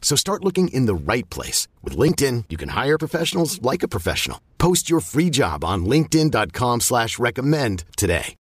So start looking in the right place. With LinkedIn, you can hire professionals like a professional. Post your free job on linkedin.com slash recommend today.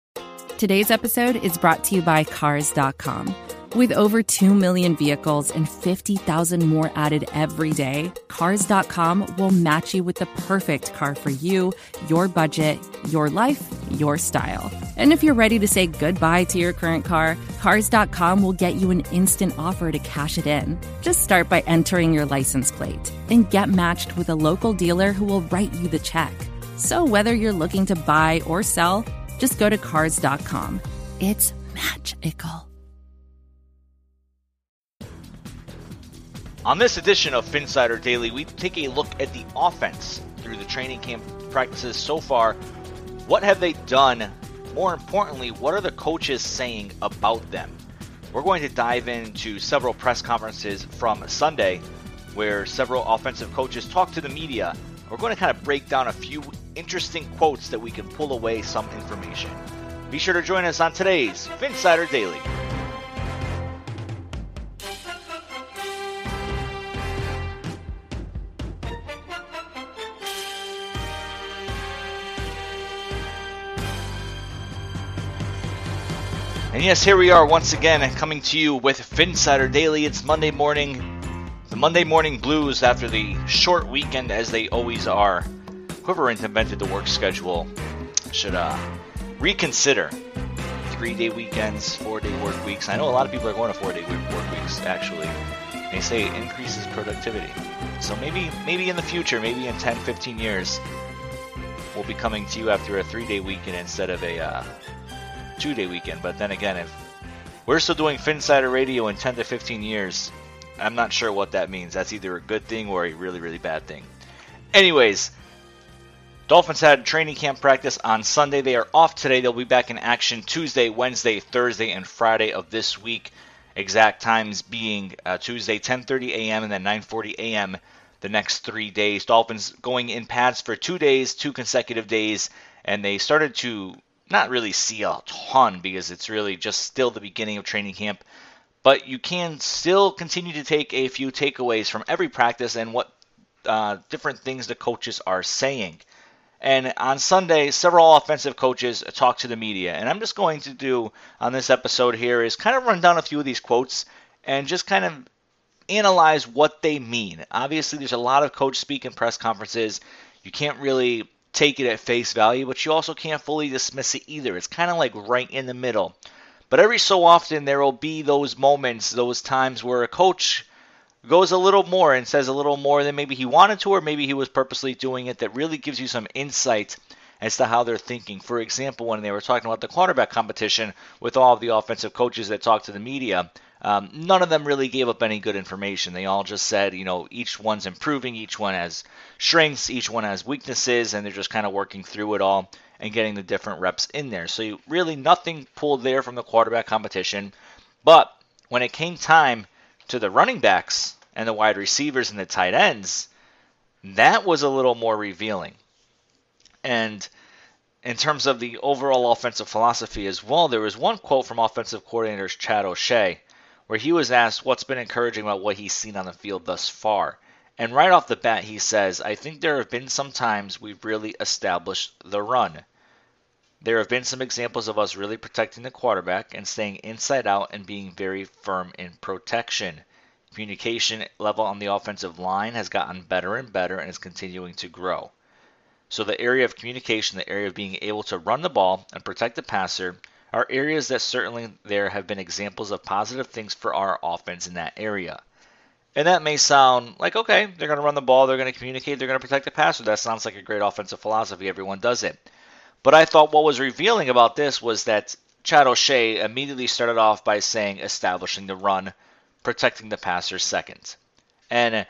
Today's episode is brought to you by Cars.com. With over 2 million vehicles and 50,000 more added every day, Cars.com will match you with the perfect car for you, your budget, your life, your style. And if you're ready to say goodbye to your current car, Cars.com will get you an instant offer to cash it in. Just start by entering your license plate and get matched with a local dealer who will write you the check. So whether you're looking to buy or sell, just go to Cars.com. It's magical. On this edition of Phinsider Daily, we take a look at the offense through the training camp practices so far. What have they done? More importantly, what are the coaches saying about them? We're going to dive into several press conferences from Sunday where several offensive coaches talk to the media. We're going to kind of break down a few interesting quotes that we can pull away some information. Be sure to join us on today's Phinsider Daily. And yes, here we are once again coming to you with Phinsider Daily. It's Monday morning. The Monday morning blues after the short weekend, as they always are. Whoever invented the work schedule should uh, reconsider three day weekends, four day work weeks. I know a lot of people are going to four day work weeks, actually. They say it increases productivity. So maybe, maybe in the future, maybe in 10, 15 years, we'll be coming to you after a three day weekend instead of a uh, two day weekend. But then again, if we're still doing Phinsider Radio in 10 to 15 years, I'm not sure what that means. That's either a good thing or a really, really bad thing. Anyways, Dolphins had training camp practice on Sunday. They are off today. They'll be back in action Tuesday, Wednesday, Thursday, and Friday of this week. Exact times being uh, Tuesday 10:30 a.m. and then 9:40 a.m. the next three days. Dolphins going in pads for two days, two consecutive days, and they started to not really see a ton because it's really just still the beginning of training camp. But you can still continue to take a few takeaways from every practice and what uh, different things the coaches are saying. And on Sunday, several offensive coaches talked to the media. And I'm just going to do on this episode here is kind of run down a few of these quotes and just kind of analyze what they mean. Obviously, there's a lot of coach speak in press conferences. You can't really take it at face value, but you also can't fully dismiss it either. It's kind of like right in the middle. But every so often, there will be those moments, those times where a coach goes a little more and says a little more than maybe he wanted to, or maybe he was purposely doing it, that really gives you some insight as to how they're thinking. For example, when they were talking about the quarterback competition with all of the offensive coaches that talked to the media, um, none of them really gave up any good information. They all just said, you know, each one's improving, each one has strengths, each one has weaknesses, and they're just kind of working through it all and getting the different reps in there. So you, really nothing pulled there from the quarterback competition. But when it came time to the running backs and the wide receivers and the tight ends, that was a little more revealing. And in terms of the overall offensive philosophy as well, there was one quote from offensive coordinator Chad O'Shea where he was asked what's been encouraging about what he's seen on the field thus far. And right off the bat, he says, I think there have been some times we've really established the run. There have been some examples of us really protecting the quarterback and staying inside out and being very firm in protection. Communication level on the offensive line has gotten better and better and is continuing to grow. So, the area of communication, the area of being able to run the ball and protect the passer, are areas that certainly there have been examples of positive things for our offense in that area. And that may sound like, okay, they're going to run the ball, they're going to communicate, they're going to protect the passer. That sounds like a great offensive philosophy. Everyone does it. But I thought what was revealing about this was that Chad O'Shea immediately started off by saying establishing the run, protecting the passer second. And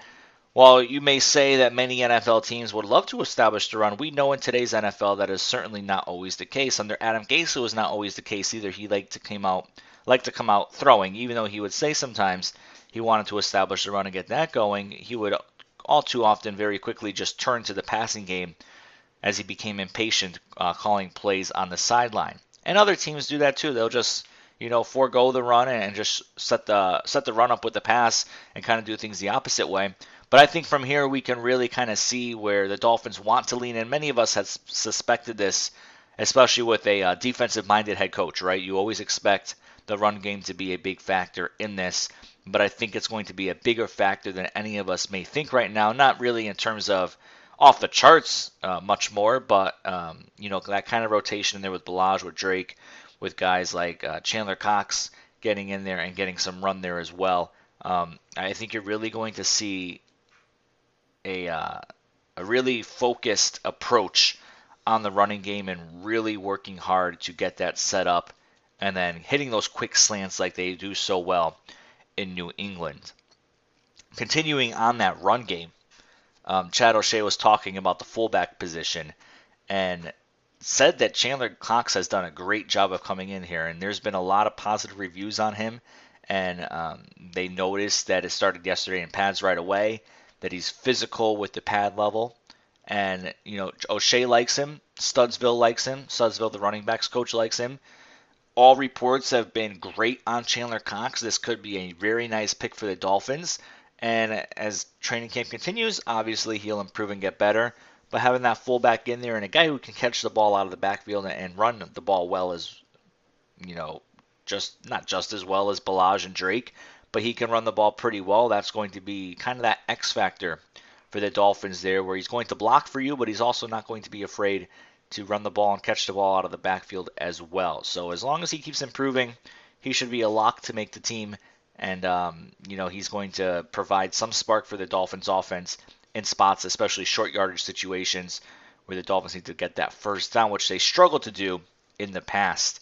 while you may say that many NFL teams would love to establish the run, we know in today's NFL that is certainly not always the case. Under Adam Gase, it was not always the case either. He liked to come out, liked to come out throwing, even though he would say sometimes he wanted to establish the run and get that going. He would all too often very quickly just turn to the passing game as he became impatient uh, calling plays on the sideline. And other teams do that too. They'll just you know forego the run and just set the set the run up with the pass and kind of do things the opposite way. But I think from here we can really kind of see where the Dolphins want to lean in. Many of us have suspected this, especially with a uh, defensive minded head coach, right? You always expect the run game to be a big factor in this, but I think it's going to be a bigger factor than any of us may think right now. Not really in terms of off the charts uh, much more, but um, you know that kind of rotation in there with Ballage, with Drake, with guys like uh, Chandler Cox getting in there and getting some run there as well. Um, I think you're really going to see a uh, a really focused approach on the running game and really working hard to get that set up and then hitting those quick slants like they do so well in New England. Continuing on that run game, um, Chad O'Shea was talking about the fullback position and said that Chandler Cox has done a great job of coming in here, and there's been a lot of positive reviews on him. And um, they noticed that it started yesterday in pads right away that he's physical with the pad level. And, you know, O'Shea likes him. Studesville likes him. Studesville, the running backs coach, likes him. All reports have been great on Chandler Cox. This could be a very nice pick for the Dolphins. And as training camp continues, obviously he'll improve and get better. But having that fullback in there and a guy who can catch the ball out of the backfield and run the ball well is, you know, just not just as well as Ballage and Drake, but he can run the ball pretty well. That's going to be kind of that X factor for the Dolphins there, where he's going to block for you, but he's also not going to be afraid to run the ball and catch the ball out of the backfield as well. So as long as he keeps improving, he should be a lock to make the team. And, um, you know, he's going to provide some spark for the Dolphins offense in spots, especially short yardage situations where the Dolphins need to get that first down, which they struggled to do in the past.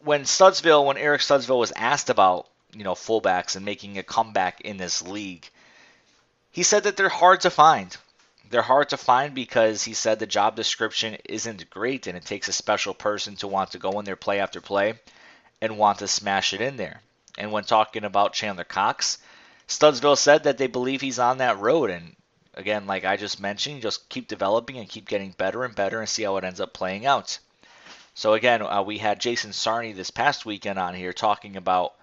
When Studesville, when Eric Studesville was asked about you know fullbacks and making a comeback in this league. He said that they're hard to find. They're hard to find because he said the job description isn't great and it takes a special person to want to go in there play after play and want to smash it in there. And when talking about Chandler Cox, Studesville said that they believe he's on that road. And again, like I just mentioned, just keep developing and keep getting better and better and see how it ends up playing out. So again, uh, we had Jason Sarney this past weekend on here talking about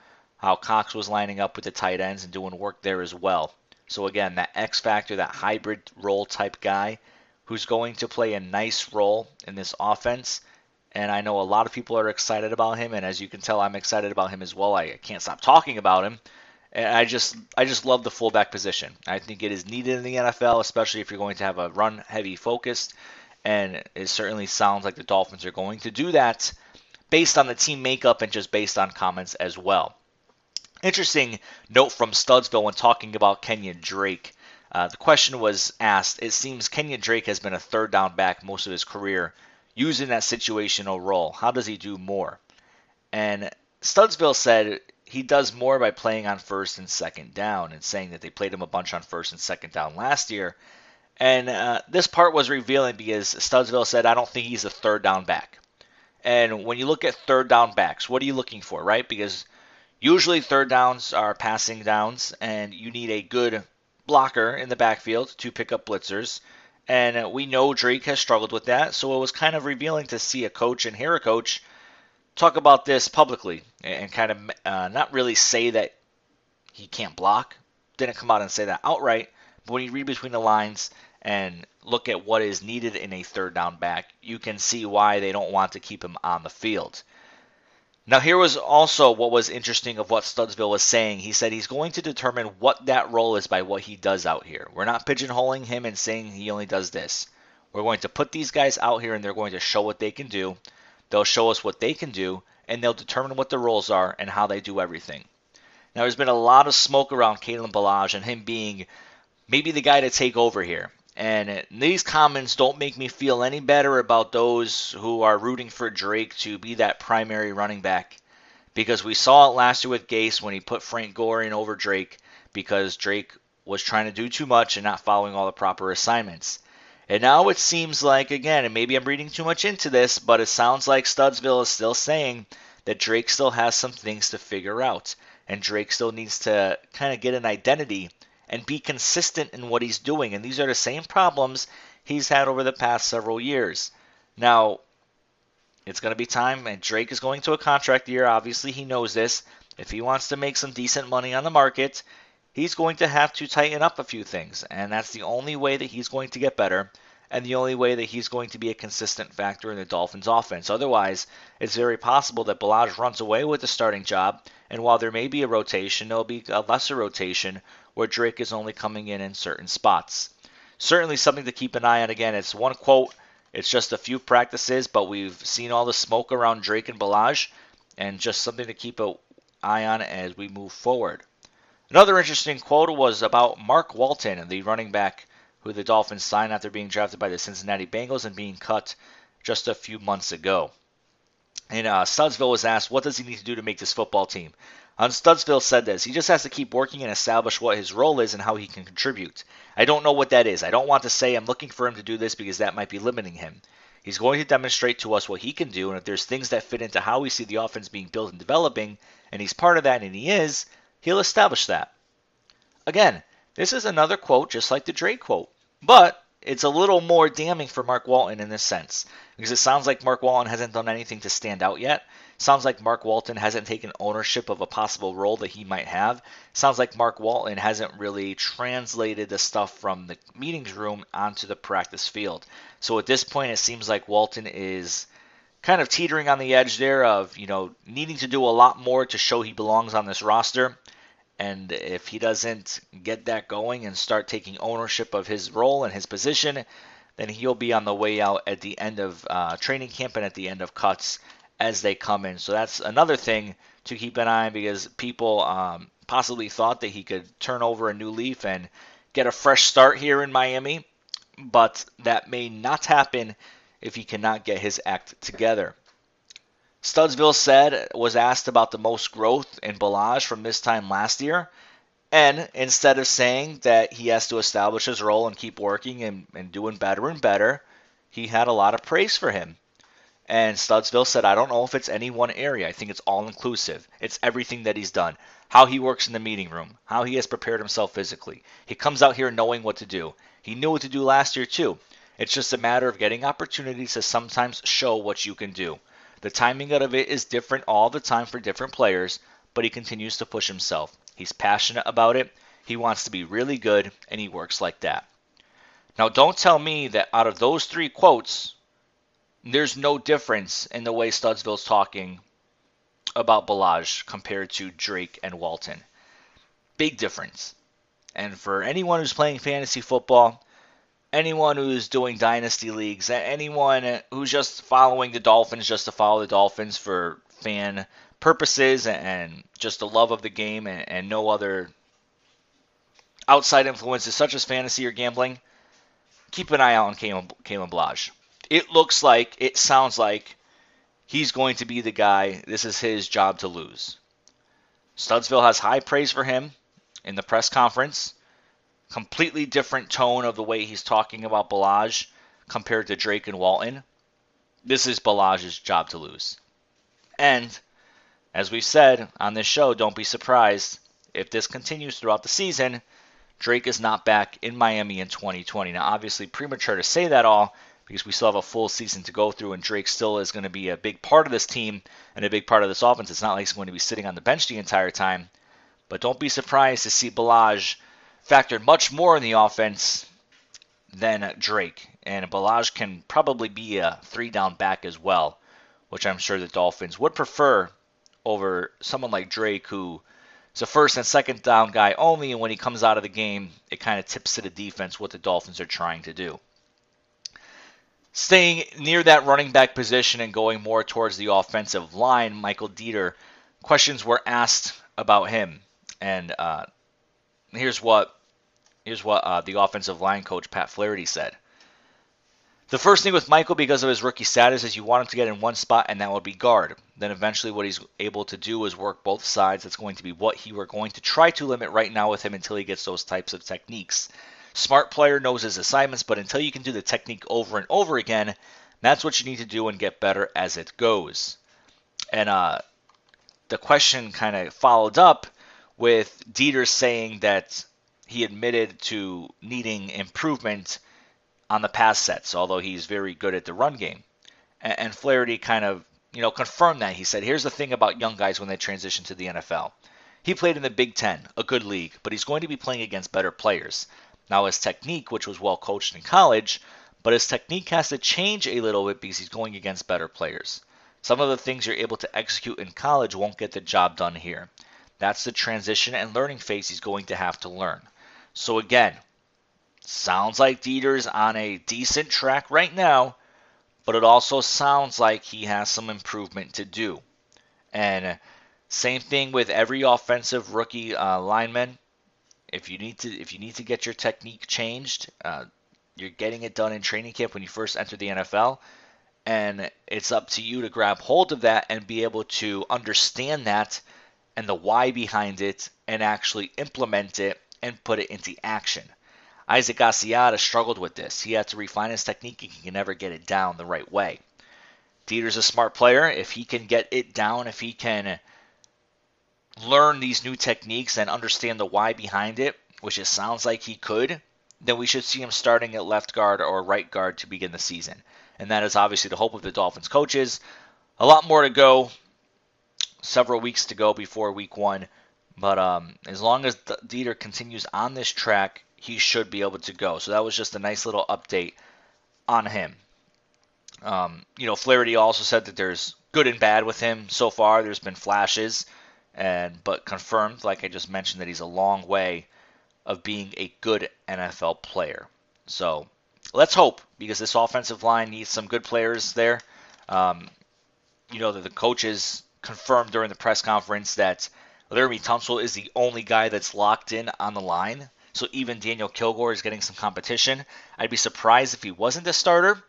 how Cox was lining up with the tight ends and doing work there as well. So again, that X factor, that hybrid role type guy who's going to play a nice role in this offense. And I know a lot of people are excited about him, and as you can tell, I'm excited about him as well. I can't stop talking about him. And I just I just love the fullback position. I think it is needed in the NFL, especially if you're going to have a run heavy focus. And it certainly sounds like the Dolphins are going to do that based on the team makeup and just based on comments as well. Interesting note from Studesville when talking about Kenyan Drake. Uh, the question was asked It seems Kenyan Drake has been a third down back most of his career, using that situational role. How does he do more? And Studesville said he does more by playing on first and second down, and saying that they played him a bunch on first and second down last year. And uh, this part was revealing because Studesville said, I don't think he's a third down back. And when you look at third down backs, what are you looking for, right? Because Usually, third downs are passing downs, and you need a good blocker in the backfield to pick up blitzers. And we know Drake has struggled with that, so it was kind of revealing to see a coach and hear a coach talk about this publicly and kind of uh, not really say that he can't block. Didn't come out and say that outright, but when you read between the lines and look at what is needed in a third down back, you can see why they don't want to keep him on the field. Now, here was also what was interesting of what Studesville was saying. He said he's going to determine what that role is by what he does out here. We're not pigeonholing him and saying he only does this. We're going to put these guys out here and they're going to show what they can do. They'll show us what they can do, and they'll determine what the roles are and how they do everything. Now, there's been a lot of smoke around Kalen Ballage and him being maybe the guy to take over here. And these comments don't make me feel any better about those who are rooting for Drake to be that primary running back. Because we saw it last year with Gase when he put Frank Gore in over Drake because Drake was trying to do too much and not following all the proper assignments. And now it seems like, again, and maybe I'm reading too much into this, but it sounds like Studesville is still saying that Drake still has some things to figure out. And Drake still needs to kind of get an identity and be consistent in what he's doing. And these are the same problems he's had over the past several years. Now, it's going to be time, and Drake is going to a contract year. Obviously, he knows this. If he wants to make some decent money on the market, he's going to have to tighten up a few things. And that's the only way that he's going to get better and the only way that he's going to be a consistent factor in the Dolphins' offense. Otherwise, it's very possible that Ballage runs away with the starting job, and while there may be a rotation, there'll be a lesser rotation where Drake is only coming in in certain spots. Certainly something to keep an eye on. Again, it's one quote. It's just a few practices, but we've seen all the smoke around Drake and Ballage, and just something to keep an eye on as we move forward. Another interesting quote was about Mark Walton, the running back who the Dolphins signed after being drafted by the Cincinnati Bengals and being cut just a few months ago. And uh, Studesville was asked, what does he need to do to make this football team? Um, and Studesville said this. He just has to keep working and establish what his role is and how he can contribute. I don't know what that is. I don't want to say I'm looking for him to do this because that might be limiting him. He's going to demonstrate to us what he can do, and if there's things that fit into how we see the offense being built and developing, and he's part of that, and he is, he'll establish that. Again, this is another quote just like the Drake quote. But it's a little more damning for Mark Walton in this sense because it sounds like Mark Walton hasn't done anything to stand out yet. Sounds like Mark Walton hasn't taken ownership of a possible role that he might have. Sounds like Mark Walton hasn't really translated the stuff from the meetings room onto the practice field. So at this point, it seems like Walton is kind of teetering on the edge there of, you know, needing to do a lot more to show he belongs on this roster. And if he doesn't get that going and start taking ownership of his role and his position, then he'll be on the way out at the end of uh, training camp and at the end of cuts as they come in. So that's another thing to keep an eye on because people um, possibly thought that he could turn over a new leaf and get a fresh start here in Miami, but that may not happen if he cannot get his act together. Studesville said was asked about the most growth in Ballage from this time last year. And instead of saying that he has to establish his role and keep working and, and doing better and better, he had a lot of praise for him. And Studesville said, I don't know if it's any one area. I think it's all inclusive. It's everything that he's done. How he works in the meeting room, how he has prepared himself physically. He comes out here knowing what to do. He knew what to do last year, too. It's just a matter of getting opportunities to sometimes show what you can do. The timing of it is different all the time for different players, but he continues to push himself. He's passionate about it, he wants to be really good, and he works like that. Now, don't tell me that out of those three quotes, there's no difference in the way Studesville's talking about Ballage compared to Drake and Walton. Big difference. And for anyone who's playing fantasy football, anyone who's doing dynasty leagues, anyone who's just following the Dolphins just to follow the Dolphins for fan purposes and just the love of the game and, and no other outside influences such as fantasy or gambling, keep an eye out on Kalen, Ballage. It looks like, it sounds like he's going to be the guy. This is his job to lose. Studesville has high praise for him in the press conference completely different tone of the way he's talking about Ballage compared to Drake and Walton. This is Ballage's job to lose. And as we've said on this show, don't be surprised if this continues throughout the season. Drake is not back in Miami in 2020. Now, obviously, premature to say that all because we still have a full season to go through, and Drake still is going to be a big part of this team and a big part of this offense. It's not like he's going to be sitting on the bench the entire time. But don't be surprised to see Ballage factor much more in the offense than Drake. And Ballage can probably be a three down back as well, which I'm sure the Dolphins would prefer over someone like Drake, who is a first and second down guy only. And when he comes out of the game, it kind of tips to the defense what the Dolphins are trying to do. Staying near that running back position and going more towards the offensive line, Michael Deiter, questions were asked about him. And uh, here's what here's what uh, the offensive line coach Pat Flaherty said. The first thing with Michael, because of his rookie status, is you want him to get in one spot, and that would be guard. Then eventually, what he's able to do is work both sides. That's going to be what he were going to try to limit right now with him until he gets those types of techniques. Smart player knows his assignments, but until you can do the technique over and over again, that's what you need to do and get better as it goes. And uh, the question kind of followed up with Deiter saying that he admitted to needing improvement on the pass sets, although he's very good at the run game. And, and Flaherty kind of, you know, confirmed that. He said, "Here's the thing about young guys when they transition to the NFL. He played in the Big Ten, a good league, but he's going to be playing against better players. Now his technique, which was well coached in college, but his technique has to change a little bit because he's going against better players. Some of the things you're able to execute in college won't get the job done here. That's the transition and learning phase he's going to have to learn. So again, sounds like Deiter's on a decent track right now, but it also sounds like he has some improvement to do. And same thing with every offensive rookie uh, lineman. If you need to, if you need to get your technique changed, uh, you're getting it done in training camp when you first enter the NFL and it's up to you to grab hold of that and be able to understand that and the why behind it and actually implement it and put it into action. Isaac Asiata struggled with this. He had to refine his technique and he can never get it down the right way. Deiter's a smart player. If he can get it down, if he can learn these new techniques and understand the why behind it, which it sounds like he could, then we should see him starting at left guard or right guard to begin the season and that is obviously the hope of the Dolphins coaches. A lot more to go, several weeks to go before week one, but um, as long as Deiter continues on this track, he should be able to go. So that was just a nice little update on him. Um, you know, Flaherty also said that there's good and bad with him so far. There's been flashes, and but confirmed, like I just mentioned, that he's a long way of being a good NFL player. So let's hope because this offensive line needs some good players there. Um, you know that the coaches confirmed during the press conference that Laremy Tunsil is the only guy that's locked in on the line. So even Daniel Kilgore is getting some competition. I'd be surprised if he wasn't the starter,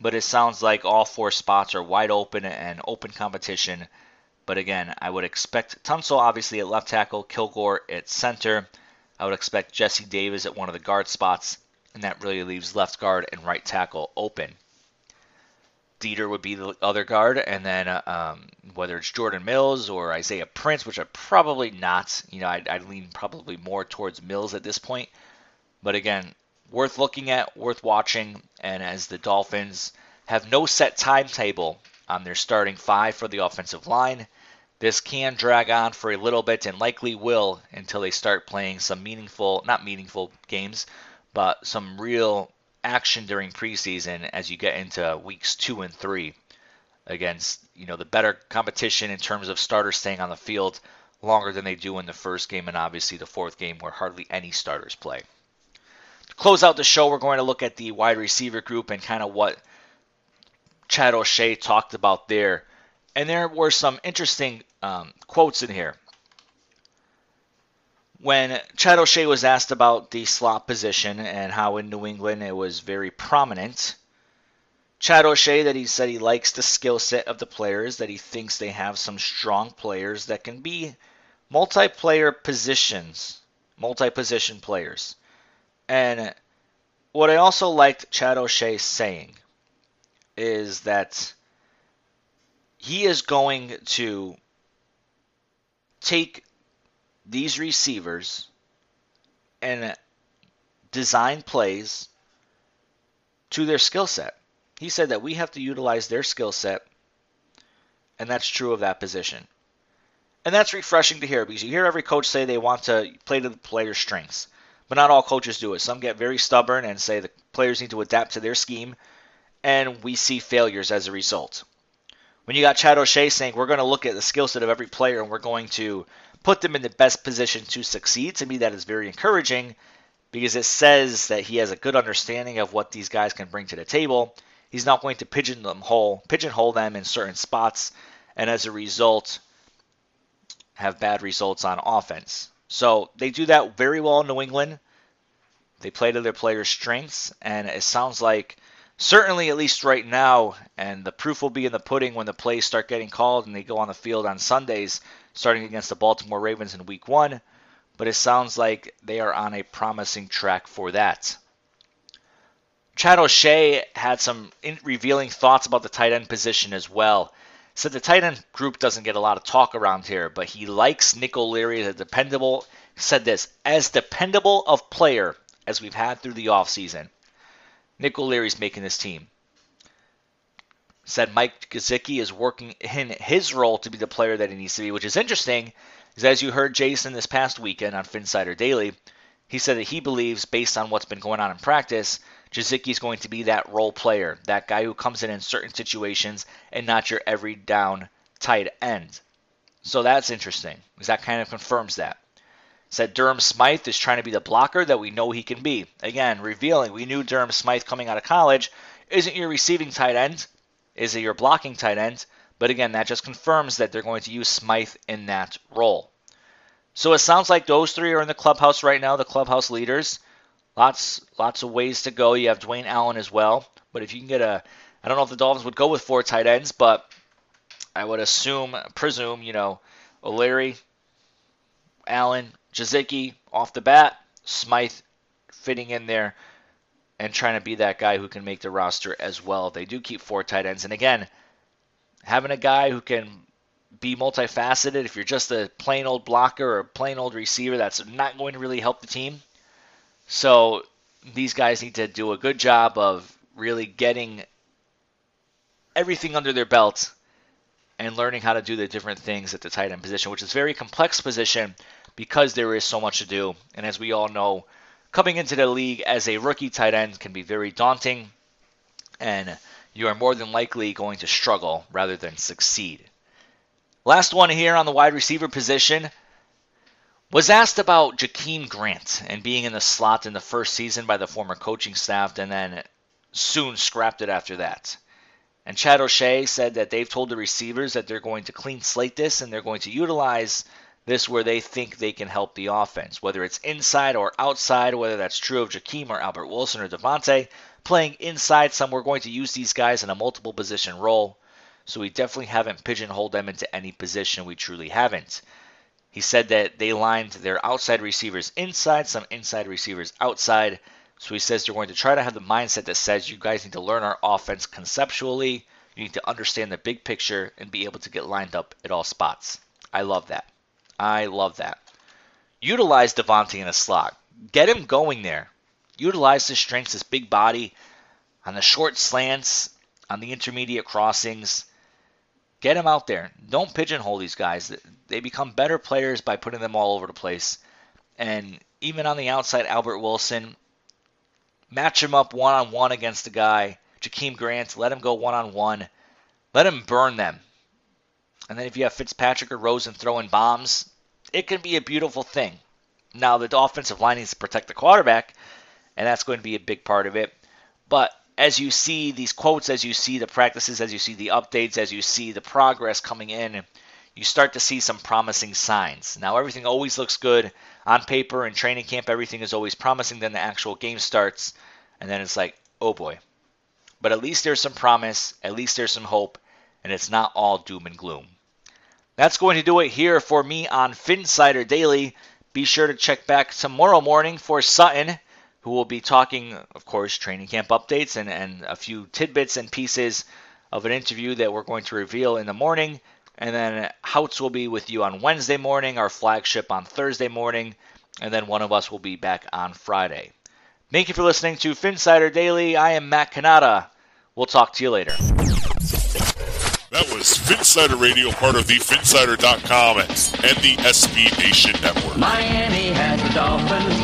but it sounds like all four spots are wide open and open competition. But again, I would expect Tunsil obviously at left tackle, Kilgore at center. I would expect Jesse Davis at one of the guard spots, and that really leaves left guard and right tackle open. Deiter would be the other guard, and then um, whether it's Jordan Mills or Isaiah Prince, which are probably not, you know, I'd, I'd lean probably more towards Mills at this point. But again, worth looking at, worth watching, and as the Dolphins have no set timetable on their starting five for the offensive line, this can drag on for a little bit and likely will until they start playing some meaningful, not meaningful games, but some real action during preseason as you get into weeks two and three against you know the better competition in terms of starters staying on the field longer than they do in the first game and obviously the fourth game where hardly any starters play. To close out the show, we're going to look at the wide receiver group and kind of what Chad O'Shea talked about there. And there were some interesting um, quotes in here when Chad O'Shea was asked about the slot position and how in New England it was very prominent, Chad O'Shea that he said he likes the skill set of the players, that he thinks they have some strong players that can be multiplayer positions, multi-position players. And what I also liked Chad O'Shea saying is that he is going to take these receivers and design plays to their skill set. He said that we have to utilize their skill set, and that's true of that position. And that's refreshing to hear because you hear every coach say they want to play to the player's strengths, but not all coaches do it. Some get very stubborn and say the players need to adapt to their scheme, and we see failures as a result. When you got Chad O'Shea saying we're going to look at the skill set of every player and we're going to put them in the best position to succeed, to me that is very encouraging because it says that he has a good understanding of what these guys can bring to the table. He's not going to pigeonhole pigeonhole them in certain spots, and as a result, have bad results on offense. So they do that very well in New England. They play to their players' strengths, and it sounds like certainly at least right now, and the proof will be in the pudding when the plays start getting called and they go on the field on Sundays, starting against the Baltimore Ravens in Week One. But it sounds like they are on a promising track for that. Chad O'Shea had some revealing thoughts about the tight end position as well. Said the tight end group doesn't get a lot of talk around here, but he likes Nick O'Leary as a dependable. Said this as dependable of player as we've had through the offseason. Nick O'Leary's making this team. Said Mike Gesicki is working in his role to be the player that he needs to be, which is interesting, is as you heard Jason this past weekend on Phinsider Daily, he said that he believes, based on what's been going on in practice, Gesicki is going to be that role player, that guy who comes in in certain situations and not your every down tight end. So that's interesting, because that kind of confirms that said Durham Smythe is trying to be the blocker that we know he can be. Again, revealing we knew Durham Smythe coming out of college isn't your receiving tight end, is it your blocking tight end? But again, that just confirms that they're going to use Smythe in that role. So it sounds like those three are in the clubhouse right now, the clubhouse leaders. Lots, lots of ways to go. You have Dwayne Allen as well. But if you can get a, I don't know if the Dolphins would go with four tight ends, but I would assume, presume, you know, O'Leary, Allen, Gesicki off the bat, Smythe fitting in there and trying to be that guy who can make the roster as well. They do keep four tight ends. And again, having a guy who can be multifaceted, if you're just a plain old blocker or plain old receiver, that's not going to really help the team. So these guys need to do a good job of really getting everything under their belt and learning how to do the different things at the tight end position, which is a very complex position because there is so much to do. And as we all know, coming into the league as a rookie tight end can be very daunting, and you are more than likely going to struggle rather than succeed. Last one here on the wide receiver position was asked about Jakeem Grant and being in the slot in the first season by the former coaching staff and then soon scrapped it after that. And Chad O'Shea said that they've told the receivers that they're going to clean slate this and they're going to utilize this where they think they can help the offense, whether it's inside or outside, whether that's true of Jakeem or Albert Wilson or DeVante. Playing inside, some we're going to use these guys in a multiple position role. So we definitely haven't pigeonholed them into any position. We truly haven't. He said that they lined their outside receivers inside, some inside receivers outside. So he says they're going to try to have the mindset that says you guys need to learn our offense conceptually. You need to understand the big picture and be able to get lined up at all spots. I love that. I love that. Utilize DeVante in a slot. Get him going there. Utilize his strengths, his big body, on the short slants, on the intermediate crossings. Get them out there. Don't pigeonhole these guys. They become better players by putting them all over the place. And even on the outside, Albert Wilson, match him up one on one against a guy. Jakeem Grant, let him go one on one. Let him burn them. And then if you have Fitzpatrick or Rosen throwing bombs, it can be a beautiful thing. Now, the offensive line needs to protect the quarterback, and that's going to be a big part of it. But as you see these quotes, as you see the practices, as you see the updates, as you see the progress coming in, you start to see some promising signs. Now, everything always looks good on paper and training camp. Everything is always promising. Then the actual game starts, and then it's like, oh boy. But at least there's some promise. At least there's some hope, and it's not all doom and gloom. That's going to do it here for me on Phinsider Daily. Be sure to check back tomorrow morning for Sutton, who will be talking, of course, training camp updates and, and a few tidbits and pieces of an interview that we're going to reveal in the morning. And then Houtz will be with you on Wednesday morning, our flagship on Thursday morning, and then one of us will be back on Friday. Thank you for listening to Phinsider Daily. I am Matt Cannata. We'll talk to you later. That was Phinsider Radio, part of the Phinsider.com and the SB Nation Network. Miami has the Dolphins,